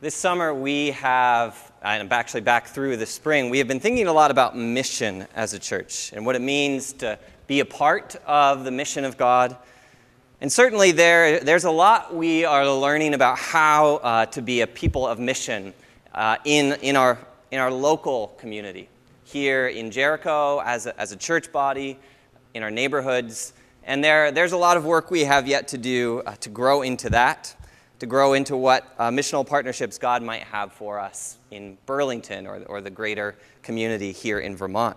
This summer, we have, and actually back through the spring, we have been thinking a lot about mission as a church and what it means to be a part of the mission of God. And certainly, there, there's a lot we are learning about how uh, to be a people of mission uh, in, in, our, in our local community, here in Jericho, as a, as a church body, in our neighborhoods. And there, there's a lot of work we have yet to do uh, to grow into that to grow into what uh, missional partnerships God might have for us in Burlington or, or the greater community here in Vermont.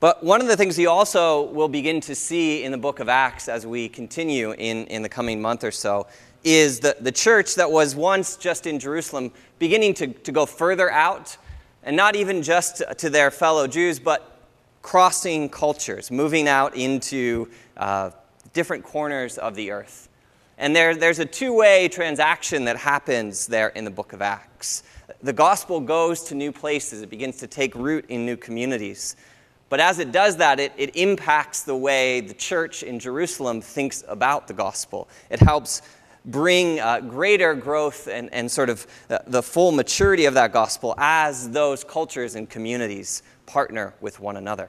But one of the things you also will begin to see in the book of Acts as we continue in, in the coming month or so is the, the church that was once just in Jerusalem beginning to, to go further out, and not even just to their fellow Jews, but crossing cultures, moving out into uh, different corners of the earth. And there, there's a two way transaction that happens there in the book of Acts. The gospel goes to new places, it begins to take root in new communities. But as it does that, it, it impacts the way the church in Jerusalem thinks about the gospel. It helps bring uh, greater growth and, and sort of the, the full maturity of that gospel as those cultures and communities partner with one another.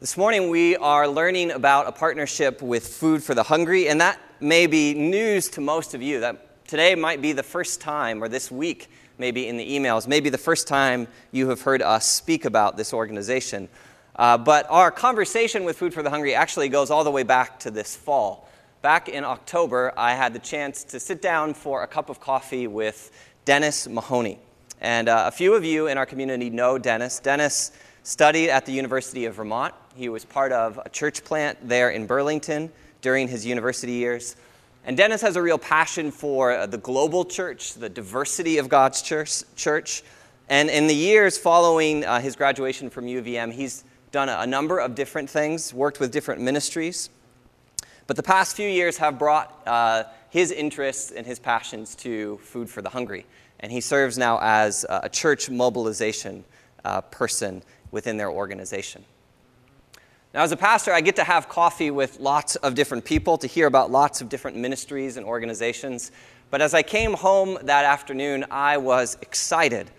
This morning, we are learning about a partnership with Food for the Hungry, and that may be news to most of you. That today might be the first time, or this week, maybe in the emails, maybe the first time you have heard us speak about this organization. Uh, but our conversation with Food for the Hungry actually goes all the way back to this fall. Back in October, I had the chance to sit down for a cup of coffee with Dennis Mahoney. And uh, a few of you in our community know Dennis. Dennis studied at the University of Vermont. He was part of a church plant there in Burlington during his university years. And Dennis has a real passion for uh, the global church, the diversity of God's church. And in the years following uh, his graduation from UVM, he's done a, number of different things, worked with different ministries. But the past few years have brought uh, his interests and his passions to Food for the Hungry. And he serves now as a church mobilization person within their organization. Now, as a pastor, I get to have coffee with lots of different people to hear about lots of different ministries and organizations. But as I came home that afternoon, I was excited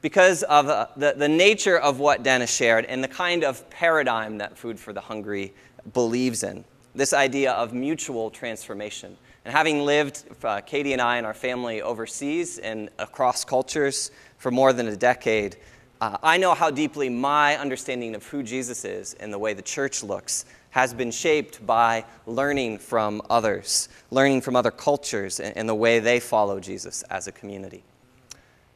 because of uh, the, the nature of what Dennis shared and the kind of paradigm that Food for the Hungry believes in this idea of mutual transformation. And having lived, uh, Katie and I and our family overseas and across cultures for more than a decade, uh, I know how deeply my understanding of who Jesus is and the way the church looks has been shaped by learning from others, learning from other cultures and, and the way they follow Jesus as a community.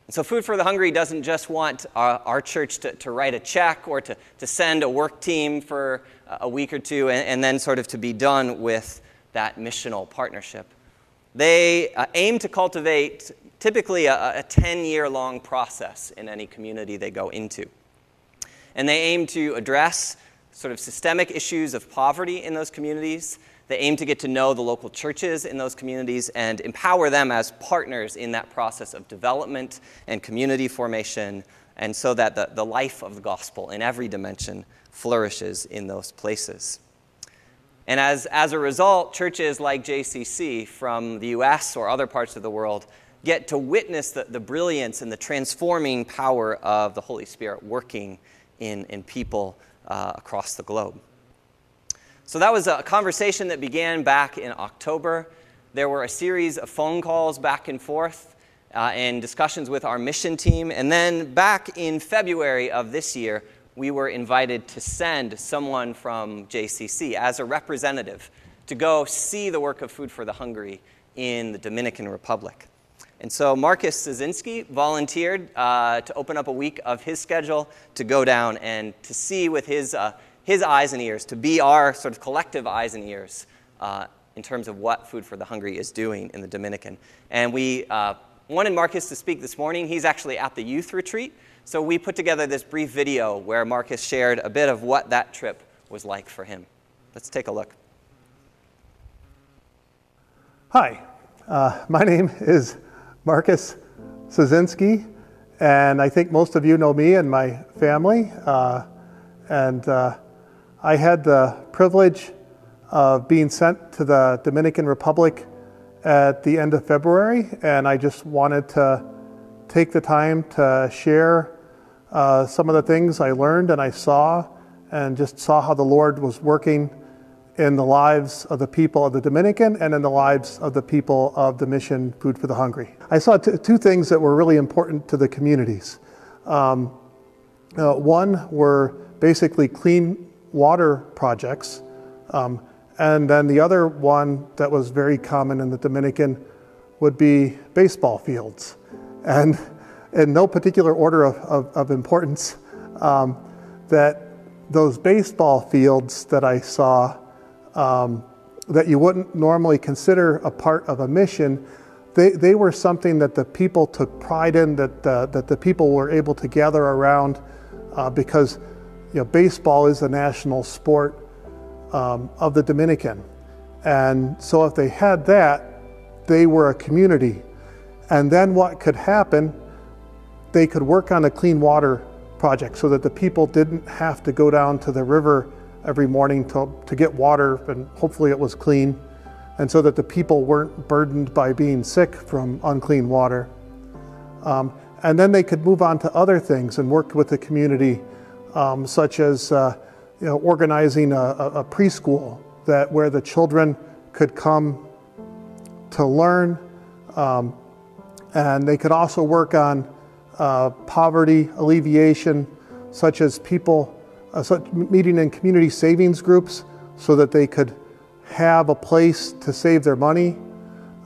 And so, Food for the Hungry doesn't just want our, our church to, to, write a check or to, to send a work team for a week or two and, and then sort of to be done with that missional partnership. They uh, aim to cultivate typically a, a 10 year long process in any community they go into. And they aim to address sort of systemic issues of poverty in those communities. They aim to get to know the local churches in those communities and empower them as partners in that process of development and community formation, and so that the, the life of the gospel in every dimension flourishes in those places. And as, as a result, churches like JCC from the US or other parts of the world get to witness the, the brilliance and the transforming power of the Holy Spirit working in, in people uh, across the globe. So that was a conversation that began back in October. There were a series of phone calls back and forth uh, and discussions with our mission team. And then back in February of this year, we were invited to send someone from JCC as a representative to go see the work of Food for the Hungry in the Dominican Republic. And so Marcus Szynski volunteered uh, to open up a week of his schedule to go down and to see with his, uh, his eyes and ears, to be our sort of collective eyes and ears uh, in terms of what Food for the Hungry is doing in the Dominican. And we uh, wanted Marcus to speak this morning. He's actually at the youth retreat. So we put together this brief video where Marcus shared a bit of what that trip was like for him. Let's take a look. Hi, uh, my name is Marcus Szynski, and I think most of you know me and my family. Uh, and uh, I had the privilege of being sent to the Dominican Republic at the end of February, and I just wanted to take the time to share uh, some of the things I learned and I saw, and just saw how the Lord was working in the lives of the people of the Dominican and in the lives of the people of the mission Food for the Hungry. I saw t- two things that were really important to the communities. Um, uh, one were basically clean water projects. Um, and then the other one that was very common in the Dominican would be baseball fields. And in no particular order of, of, of importance, um, that those baseball fields that I saw um, that you wouldn't normally consider a part of a mission, they, they were something that the people took pride in, that, uh, that the people were able to gather around uh, because you know, baseball is the national sport um, of the Dominican. And so if they had that, they were a community. And then what could happen, they could work on a clean water project so that the people didn't have to go down to the river every morning to, to get water, and hopefully it was clean, and so that the people weren't burdened by being sick from unclean water. Um, and then they could move on to other things and work with the community, um, such as uh, you know, organizing a, a, preschool that where the children could come to learn, um, and they could also work on uh, poverty alleviation, such as people uh, meeting in community savings groups so that they could have a place to save their money.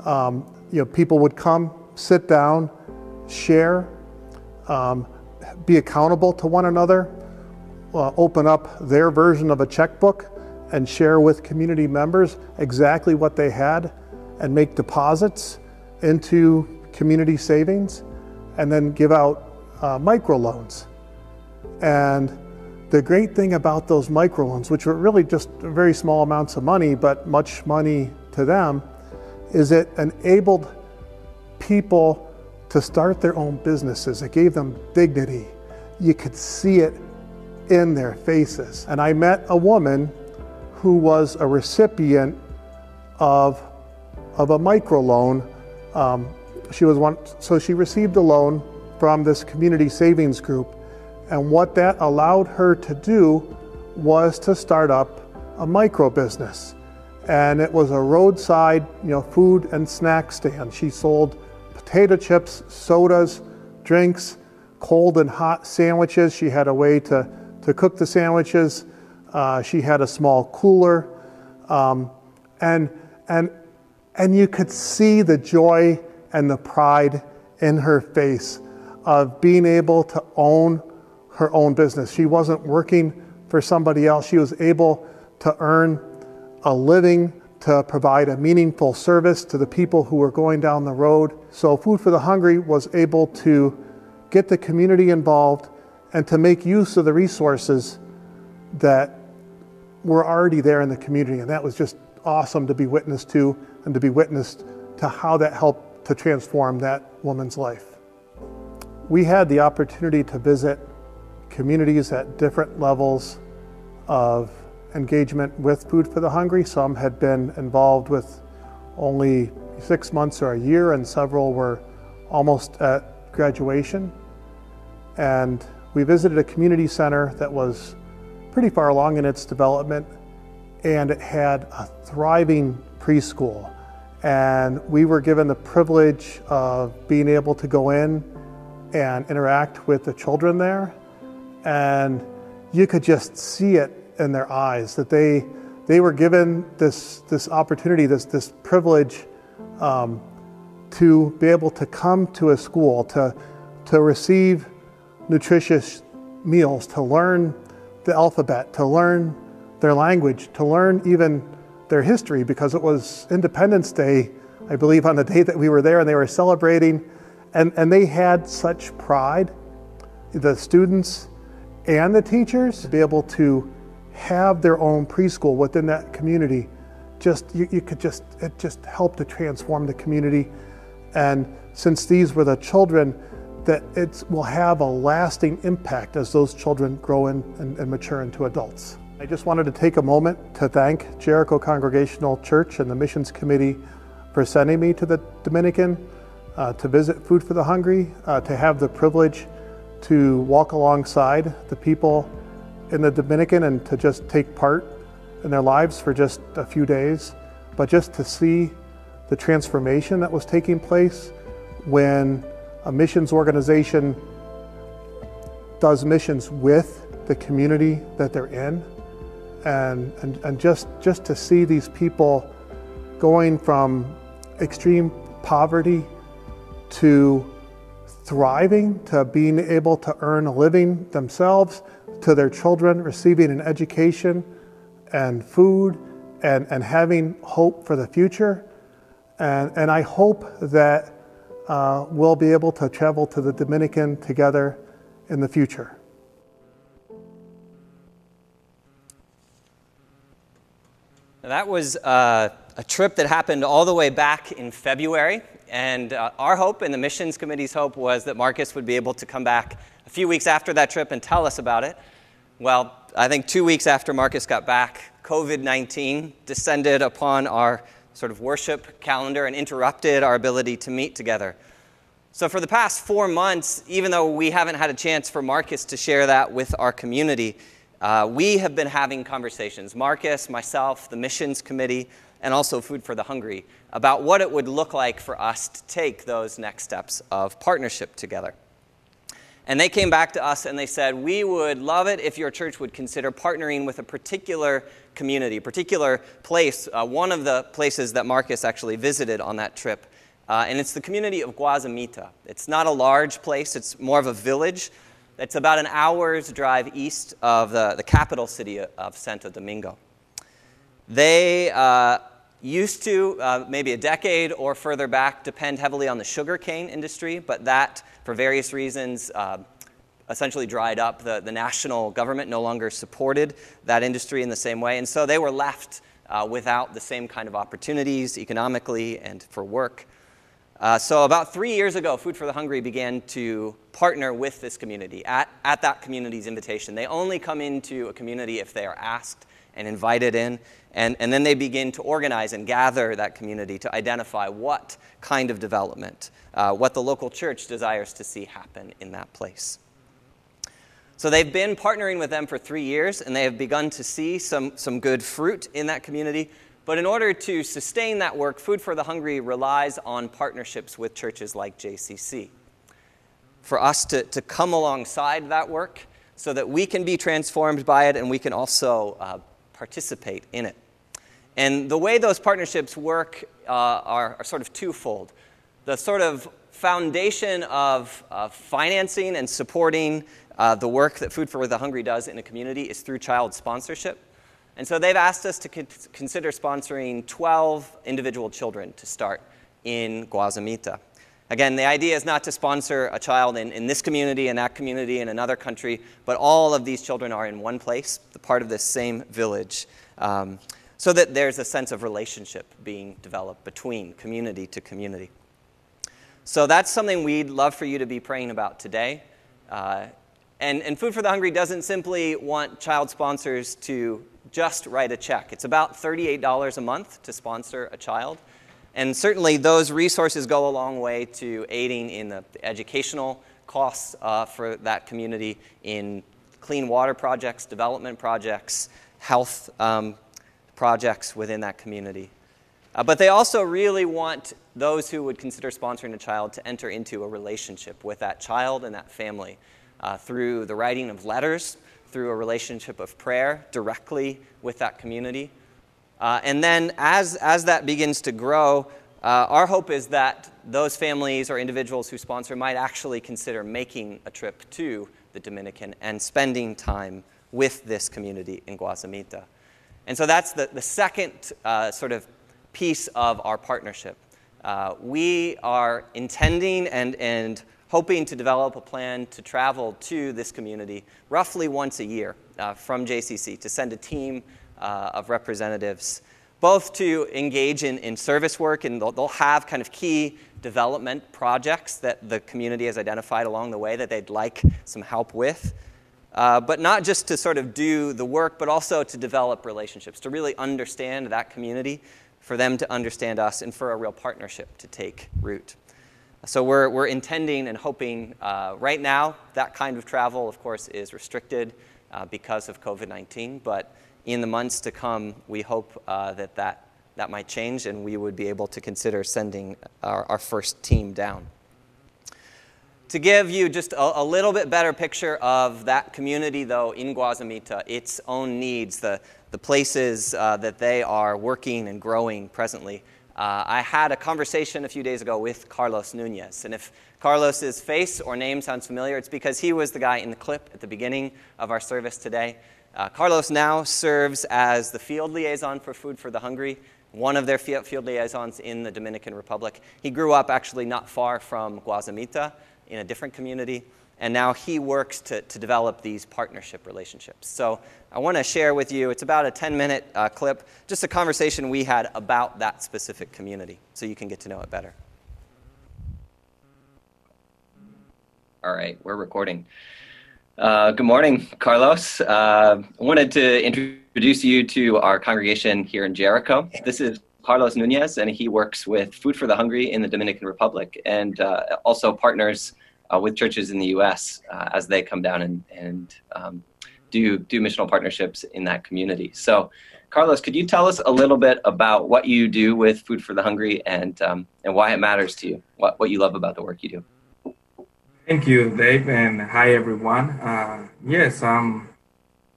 Um, you know, people would come, sit down, share, um, be accountable to one another, uh, open up their version of a checkbook and share with community members exactly what they had and make deposits into community savings and then give out uh, microloans. And the great thing about those microloans, which were really just very small amounts of money, but much money to them, is it enabled people to start their own businesses. It gave them dignity. You could see it in their faces. And I met a woman who was a recipient of, of a microloan. Um, she was one, so she received a loan from this community savings group and what that allowed her to do was to start up a micro business. And it was a roadside, you know, food and snack stand. She sold potato chips, sodas, drinks, cold and hot sandwiches. She had a way to, to cook the sandwiches. Uh, she had a small cooler. Um, and, and, and you could see the joy and the pride in her face of being able to own her own business. She wasn't working for somebody else. She was able to earn a living to provide a meaningful service to the people who were going down the road. So, Food for the Hungry was able to get the community involved and to make use of the resources that were already there in the community. And that was just awesome to be witness to and to be witnessed to how that helped to transform that woman's life. We had the opportunity to visit communities at different levels of engagement with Food for the Hungry. Some had been involved with only six months or a year, and several were almost at graduation. And we visited a community center that was pretty far along in its development, and it had a thriving preschool. And we were given the privilege of being able to go in and interact with the children there and you could just see it in their eyes that they they were given this this opportunity, this this privilege um, to be able to come to a school to to receive nutritious meals, to learn the alphabet, to learn their language, to learn even their history, because it was Independence Day, I believe, on the day that we were there, and they were celebrating, and and they had such pride. The students and the teachers to be able to have their own preschool within that community. Just you, you, could just it just helped to transform the community. And since these were the children that it will have a lasting impact as those children grow in and, and mature into adults. I just wanted to take a moment to thank jericho congregational church and the missions committee for sending me to the Dominican uh, to visit Food for the Hungry, uh, to have the privilege to walk alongside the people in the Dominican and to just take part in their lives for just a few days, but just to see the transformation that was taking place when a missions organization does missions with the community that they're in. And, and, and just, just to see these people going from extreme poverty to thriving, to being able to earn a living themselves, to their children receiving an education and food and, and having hope for the future. And, and I hope that uh, we'll be able to travel to the Dominican together in the future. That was uh, a trip that happened all the way back in February. And uh, our hope and the missions committee's hope was that Marcus would be able to come back a few weeks after that trip and tell us about it. Well, I think two weeks after Marcus got back, COVID 19 descended upon our sort of worship calendar and interrupted our ability to meet together. So, for the past four months, even though we haven't had a chance for Marcus to share that with our community, uh, we have been having conversations, Marcus, myself, the missions committee, and also Food for the Hungry, about what it would look like for us to take those next steps of partnership together. And they came back to us and they said, We would love it if your church would consider partnering with a particular community, particular place, uh, one of the places that Marcus actually visited on that trip. Uh, and it's the community of Guazamita. It's not a large place, it's more of a village it's about an hour's drive east of the, the capital city of Santo Domingo. They uh, used to, uh, maybe a decade or further back, depend heavily on the sugarcane industry, but that, for various reasons, uh, essentially dried up. The, the national government no longer supported that industry in the same way, and so they were left uh, without the same kind of opportunities economically and for work. Uh, so, about three years ago, Food for the Hungry began to partner with this community at, at that community's invitation. They only come into a community if they are asked and invited in, and, and then they begin to organize and gather that community to identify what kind of development, uh, what the local church desires to see happen in that place. So, they've been partnering with them for three years, and they have begun to see some, some good fruit in that community. But in order to sustain that work, Food for the Hungry relies on partnerships with churches like JCC. For us to, to come alongside that work so that we can be transformed by it and we can also uh, participate in it. And the way those partnerships work uh, are, are, sort of twofold. The sort of foundation of, financing and supporting uh, the work that Food for the Hungry does in a community is through child sponsorship. And so they've asked us to consider sponsoring 12 individual children to start in Guazamita. Again, the idea is not to sponsor a child in, in this community and that community in another country, but all of these children are in one place, the part of this same village, um, so that there's a sense of relationship being developed between community to community. So that's something we'd love for you to be praying about today. Uh, and, and Food for the Hungry doesn't simply want child sponsors to just write a check. It's about $38 a month to sponsor a child. And certainly, those resources go a long way to aiding in the educational costs uh, for that community in clean water projects, development projects, health um, projects within that community. Uh, but they also really want those who would consider sponsoring a child to enter into a relationship with that child and that family uh, through the writing of letters through a relationship of prayer directly with that community. Uh, and then as, as that begins to grow, uh, our hope is that those families or individuals who sponsor might actually consider making a trip to the Dominican and spending time with this community in Guazamita. And so that's the, the second uh, sort of piece of our partnership. Uh, we are intending and, and hoping to develop a plan to travel to this community roughly once a year uh, from JCC to send a team uh, of representatives, both to engage in, in service work, and they'll, they'll, have kind of key development projects that the community has identified along the way that they'd like some help with. Uh, but not just to sort of do the work, but also to develop relationships, to really understand that community for them to understand us, and for a real partnership to take root. So we're, we're intending and hoping uh, right now that kind of travel, of course, is restricted uh, because of COVID 19, but in the months to come, we hope uh, that, that that might change and we would be able to consider sending our, our first team down. To give you just a, a, little bit better picture of that community, though, in Guazamita, its own needs, the, the places uh, that they are working and growing presently, uh, I had a conversation a few days ago with Carlos Nunez. And if Carlos's face or name sounds familiar, it's because he was the guy in the clip at the beginning of our service today. Uh, Carlos now serves as the field liaison for Food for the Hungry, one of their field liaisons in the Dominican Republic. He grew up actually not far from Guazamita in a different community, and now he works to, to develop these partnership relationships. So I want to share with you, it's about a 10 minute uh, clip, just a conversation we had about that specific community so you can get to know it better. All right, we're recording. Uh, good morning, Carlos. Uh, I wanted to introduce you to our congregation here in Jericho. This is Carlos Nunez, and he works with Food for the Hungry in the Dominican Republic and uh, also partners uh, with churches in the U.S. Uh, as they come down and, and um, do, do missional partnerships in that community. So, Carlos, could you tell us a little bit about what you do with Food for the Hungry and, um, and why it matters to you, what, what you love about the work you do? Thank you, Dave, and hi, everyone. Uh, yes, I'm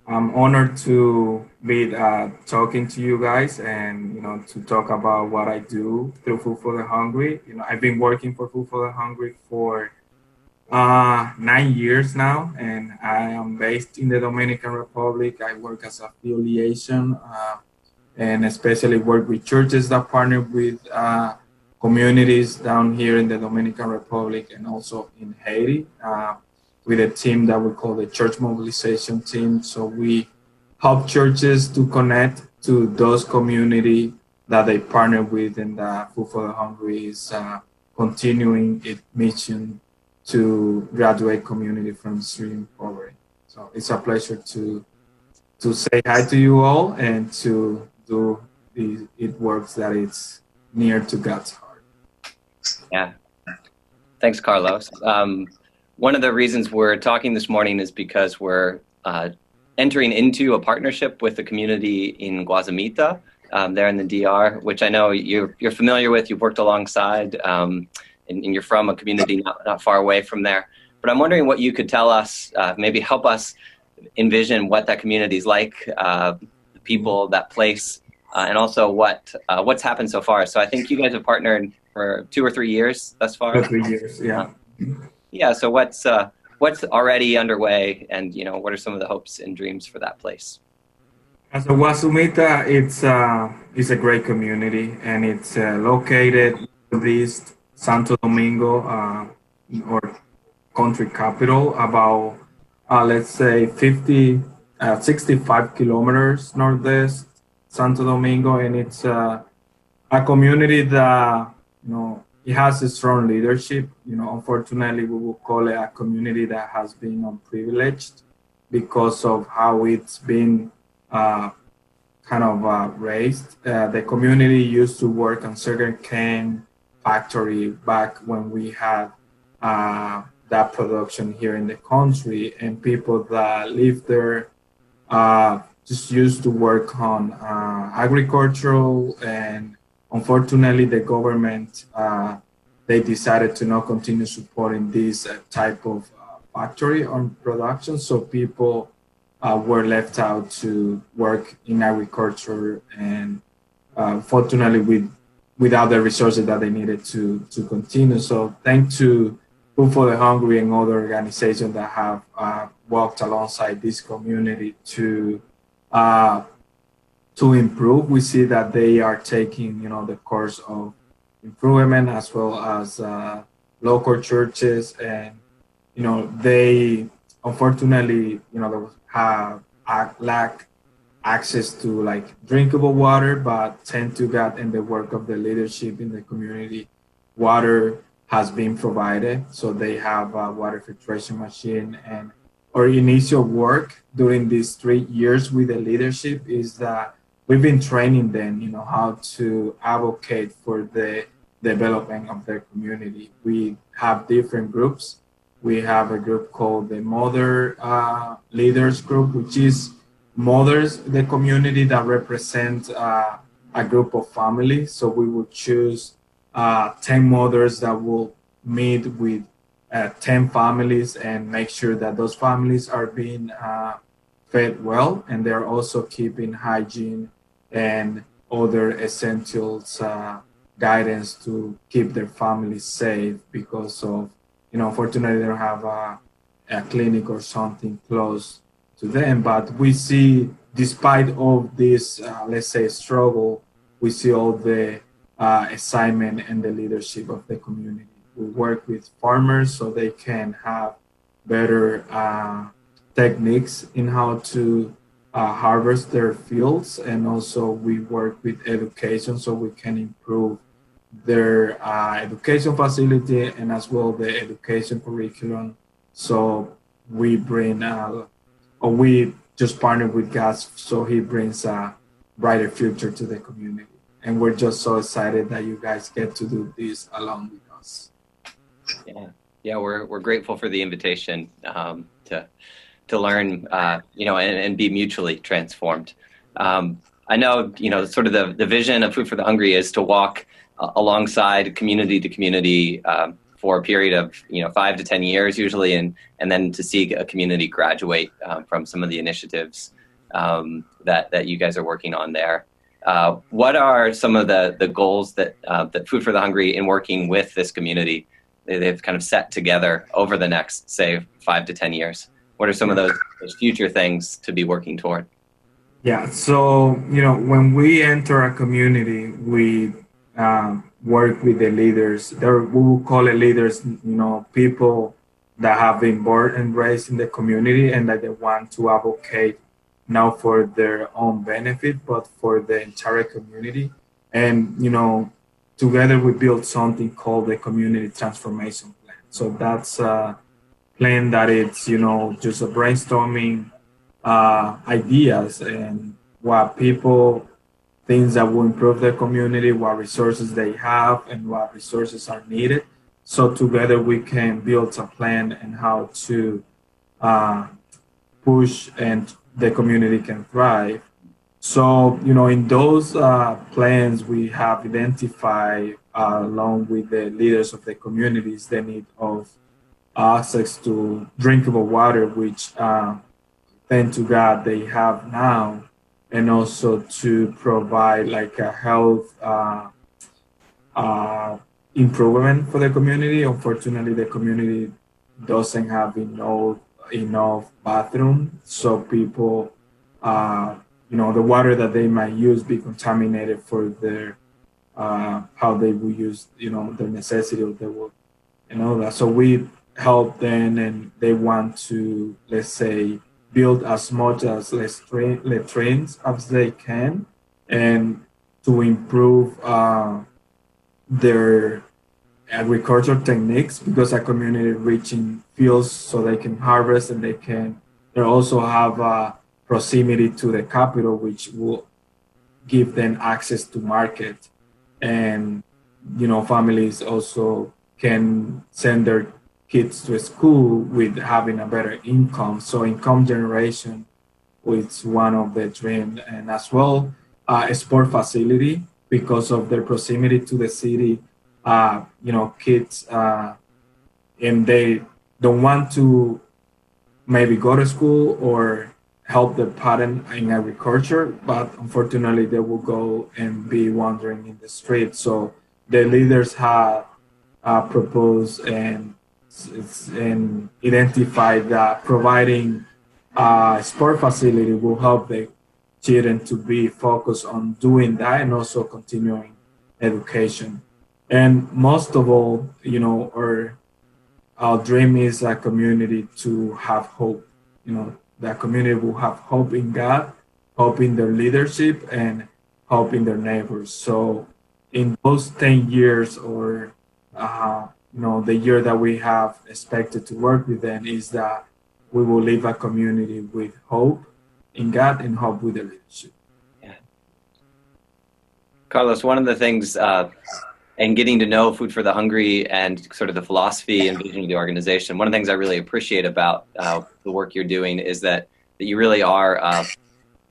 I'm honored to be uh, talking to you guys and you know to talk about what I do through Food for the Hungry. You know, I've been working for Food for the Hungry for uh, nine years now, and I am based in the Dominican Republic. I work as a liaison uh, and especially work with churches that partner with uh, communities down here in the Dominican Republic and also in Haiti. Uh, with a team that we call the church mobilization team. So we help churches to connect to those community that they partner with, and uh, Food for the Hungry is uh, continuing its mission to graduate community from extreme poverty. So it's a pleasure to to say hi to you all and to do the it works that it's near to God's heart. Yeah. Thanks, Carlos. Um, one of the reasons we're talking this morning is because we're uh, entering into a partnership with the community in Guazamita, um, there in the DR, which I know you're, you're familiar with, you've worked alongside, um, and, and, you're from a community not, not far away from there. But I'm wondering what you could tell us, uh, maybe help us envision what that community is like, uh, the people, that place, uh, and also what uh, what's happened so far. So I think you guys have partnered for two or three years thus far. three years, yeah. Yeah. So what's uh, what's already underway, and you know, what are some of the hopes and dreams for that place? So Guazamita, it's uh, it's a great community, and it's uh, located east Santo Domingo, uh, or country capital, about uh, let's say 50, uh, 65 kilometers northeast Santo Domingo, and it's uh, a community that you know it has a strong leadership. You know, unfortunately, we will call it a community that has been unprivileged because of how it's been uh, kind of uh, raised. Uh, the community used to work on sugar cane factory back when we had uh, that production here in the country, and people that live there uh, just used to work on uh, agricultural and unfortunately, the government uh, they decided to not continue supporting this uh, type of uh, factory on production. So people uh, were left out to work in agriculture, and uh, fortunately, with without the resources that they needed to to continue. So thanks to Food for the Hungry and other organizations that have uh, walked alongside this community to to improve. We see that they are taking, you know, the course of improvement as well as uh, local churches, and you know, they unfortunately, you know, have lack access to like drinkable water, but tend to get in the work of the leadership in the community. Water has been provided, so they have a water filtration machine and our initial work during these three years with the leadership is that we've been training them, you know, how to advocate for the development of their community. We have different groups. We have a group called the Mother uh, Leaders Group, which is mothers, the community that represent uh, a group of families. So we will choose uh, 10 mothers that will meet with uh, 10 families and make sure that those families are being uh, fed well and they're also keeping hygiene and other essentials uh, guidance to keep their families safe because of you know unfortunately they don't have a, a clinic or something close to them. But we see despite all this uh, let's say struggle we see all the uh, assignment and the leadership of the community. We work with farmers so they can have better uh, techniques in how to uh, harvest their fields and also we work with education so we can improve their uh, education facility and as well the education curriculum. So we bring uh, or we just partner with gas so he brings a brighter future to the community. And we're just so excited that you guys get to do this along with us. Yeah. Yeah we're, we're grateful for the invitation um, to to learn, uh, you know, and, and, be mutually transformed. Um, I know, you know, sort of the, the vision of Food for the Hungry is to walk uh, alongside community to community um, for a period of, you know, five to 10 years usually, and, and then to see a community graduate um, from some of the initiatives um, that, that you guys are working on there. Uh, what are some of the, the goals that, uh, that Food for the Hungry in working with this community they've kind of set together over the next, say, five to 10 years? What are some of those, those future things to be working toward? Yeah, so you know, when we enter a community, we uh, work with the leaders. There, we will call it leaders. You know, people that have been born and raised in the community and that they want to advocate not for their own benefit but for the entire community. And you know, together we built something called the community transformation plan. So that's uh, plan that it's you know just a brainstorming uh, ideas and what people things that will improve their community what resources they have and what resources are needed. So together we can build a plan and how to uh, push and the community can thrive. So you know in those uh, plans we have identified uh, along with the leaders of the communities the need of access to drinkable water, which uh, thank to God they have now, and also to provide like a health uh, uh, improvement for the community. Unfortunately, the community doesn't have enough enough bathroom, so people, uh, you know, the water that they might use be contaminated for their uh, how they will use, you know, their necessity of their work and all that. So we help them and they want to, let's say, build as much as let latrines as they can and to improve uh, their agricultural techniques because a community reaching fields so they can harvest and they can they also have a proximity to the capital which will give them access to market. And you know families also can send their kids to school with having a better income. So income generation is one of the dreams, and as well uh, a sport facility because of their proximity to the city. Uh, you know, kids uh, and they don't want to maybe go to school or help the parent in agriculture, but unfortunately they will go and be wandering in the street. So the leaders have uh, proposed and it's, and identify that providing a sport facility will help the children to be focused on doing that and also continuing education. And most of all, you know, our our dream is a community to have hope. You know, that community will have hope in God, hope in their leadership, and hope in their neighbors. So, in those ten years or uh, you know the year that we have expected to work with them is that we will leave a community with hope in God and hope with the leadership. Yeah, Carlos, one of the things uh, and getting to know Food for the Hungry and sort of the philosophy and vision of the organization, one of the things I really appreciate about uh, the work you're doing is that, that you really are uh,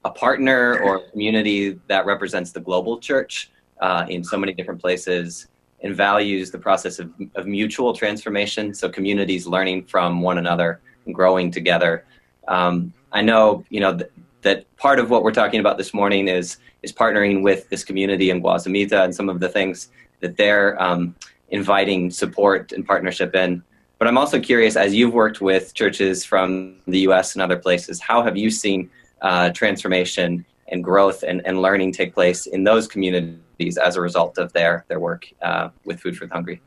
a partner or a community that represents the global church uh, in so many different places and values the process of, of mutual transformation. So communities learning from one another and growing together. Um, I know, you know, th- that part of what we're talking about this morning is is partnering with this community in Guazamita and some of the things that they're um, inviting support and partnership in. But I'm also curious, as you've worked with churches from the U.S. and other places, how have you seen uh, transformation and growth and, and learning take place in those communities as a result of their their work uh, with Food for the Hungry?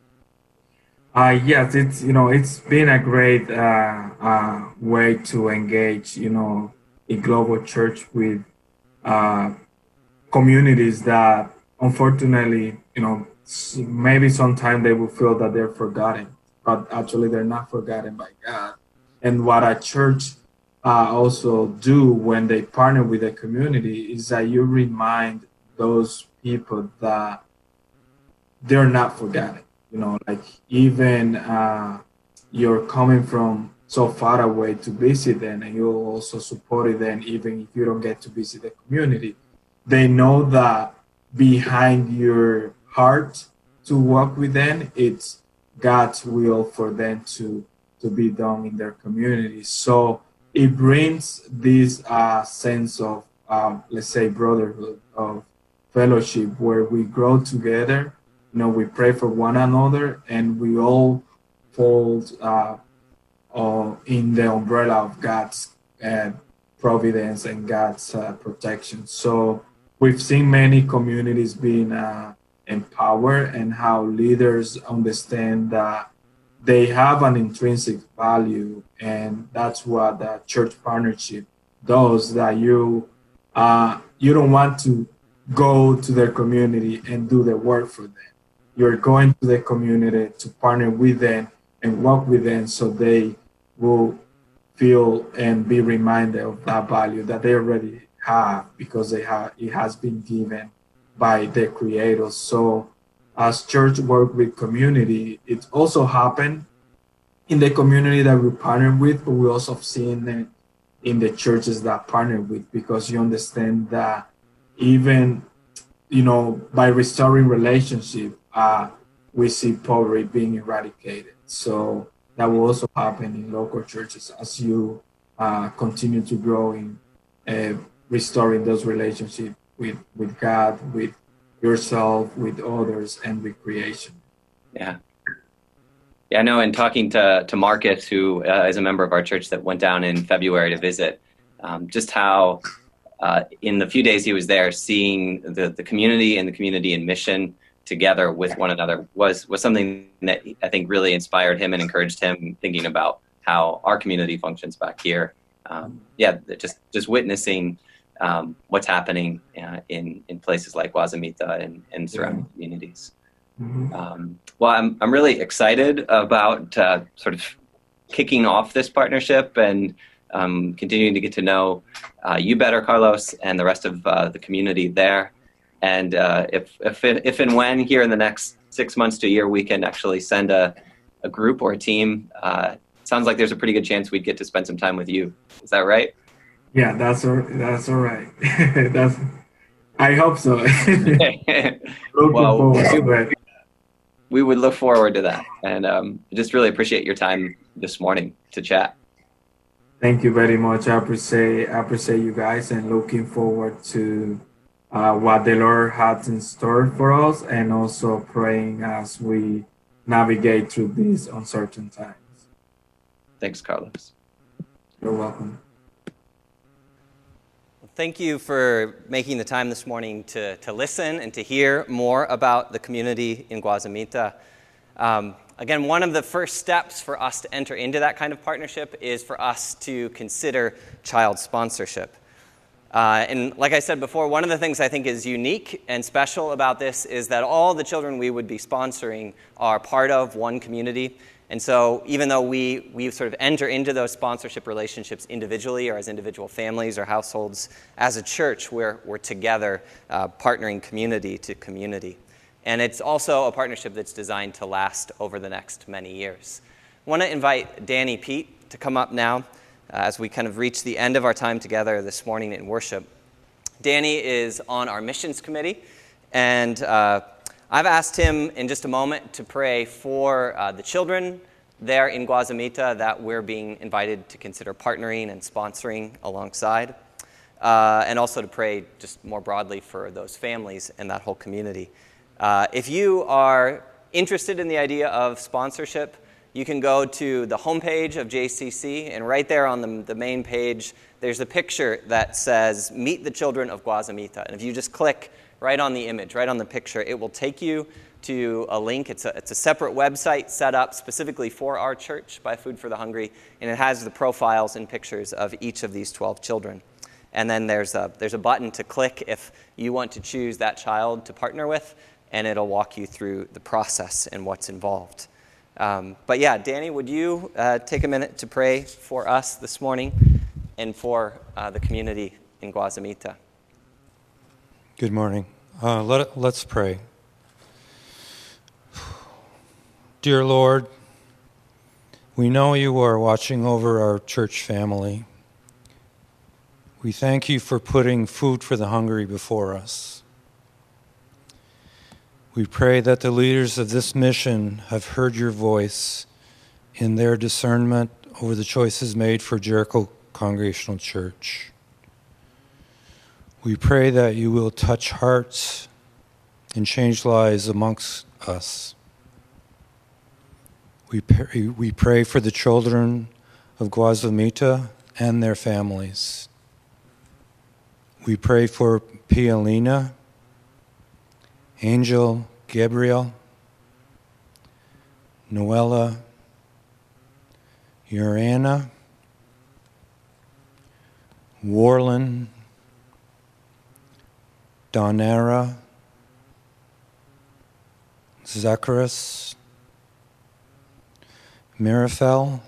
Uh, yes, it's you know it's been a great uh, uh, way to engage you know a global church with uh, communities that unfortunately you know maybe sometimes they will feel that they're forgotten, but actually they're not forgotten by God. And what a church uh, also do when they partner with a community is that you remind those people that they're not forgotten. You know, like even uh, you're coming from so far away to visit them, and you also support them even if you don't get to visit the community. They know that behind your heart to work with them. It's God's will for them to to be done in their community. So it brings this uh, sense of um, let's say brotherhood of fellowship where we grow together. You know, we pray for one another, and we all fold uh, uh, in the umbrella of God's uh, providence and God's uh, protection. So we've seen many communities being uh, empowered and how leaders understand that they have an intrinsic value and that's what the church partnership does that you uh, you don't want to go to their community and do the work for them you're going to the community to partner with them and work with them so they will feel and be reminded of that value that they already have because they have it has been given by the creators. So as church work with community, it also happened in the community that we partner with, but we also have seen it in the churches that partner with because you understand that even you know by restoring relationship uh, we see poverty being eradicated so that will also happen in local churches as you uh, continue to grow in uh, restoring those relationships with with God, with yourself, with others, and with creation. Yeah. Yeah, I know. In talking to to Marcus, who uh, is a member of our church that went down in February to visit, um, just how uh, in the few days he was there, seeing the the community and the community in mission together with one another was was something that I think really inspired him and encouraged him thinking about how our community functions back here. Um, yeah, just just witnessing um, what's happening uh, in in places like Guazamita and, and surrounding yeah. communities. Mm-hmm. Um, well, I'm I'm really excited about uh, sort of kicking off this partnership and um, continuing to get to know uh, you better, Carlos, and the rest of uh, the community there. And uh, if if if and when here in the next six months to a year, we can actually send a a group or a team. Uh, sounds like there's a pretty good chance we'd get to spend some time with you. Is that right? Yeah, that's all, that's all right. that's I hope so. well, we, we, would look forward to that, and um, just really appreciate your time this morning to chat. Thank you very much. I appreciate I appreciate you guys, and looking forward to uh, what the Lord has in store for us, and also praying as we navigate through these uncertain times. Thanks, Carlos. You're welcome thank you for making the time this morning to, to listen and to hear more about the community in Guazamita. Um, again, one of the first steps for us to enter into that kind of partnership is for us to consider child sponsorship. Uh, and like I said before, one of the things I think is unique and special about this is that all the children we would be sponsoring are part of one community. And so, even though we, we sort of enter into those sponsorship relationships individually or as individual families or households, as a church, we're, we're together uh, partnering community to community. And it's also a partnership that's designed to last over the next many years. I want to invite Danny Pete to come up now uh, as we kind of reach the end of our time together this morning in worship. Danny is on our missions committee, and uh, I've asked him in just a moment to pray for uh, the children there in Guazamita that we're being invited to consider partnering and sponsoring alongside, uh, and also to pray just more broadly for those families and that whole community. Uh, if you are interested in the idea of sponsorship, you can go to the homepage of JCC, and right there on the, the main page, there's a picture that says Meet the Children of Guazamita. And if you just click right on the image, right on the picture. It will take you to a link. It's a, it's a separate website set up specifically for our church by Food for the Hungry, and it has the profiles and pictures of each of these 12 children. And then there's a, there's a button to click if you want to choose that child to partner with, and it'll walk you through the process and what's involved. Um, but yeah, Danny, would you uh, take a minute to pray for us this morning and for uh, the community in Guazamita? Good morning. Uh, let, let's pray. Dear Lord, we know you are watching over our church family. We thank you for putting food for the hungry before us. We pray that the leaders of this mission have heard your voice in their discernment over the choices made for Jericho Congregational Church. We pray that you will touch hearts and change lives amongst us. We pray, we pray for the children of Guazamita and their families. We pray for Pialina, Angel Gabriel, Noella, Urana, Warland, Donera, Zacharias, Mirafel,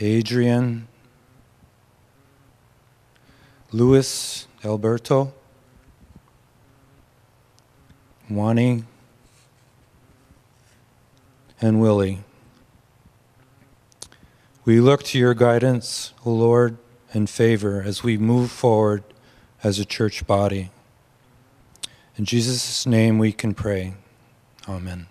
Adrian, Luis Alberto, Wani, and Willie. We look to your guidance, O Lord, and favor as we move forward as a church body. In Jesus' name we can pray. Amen.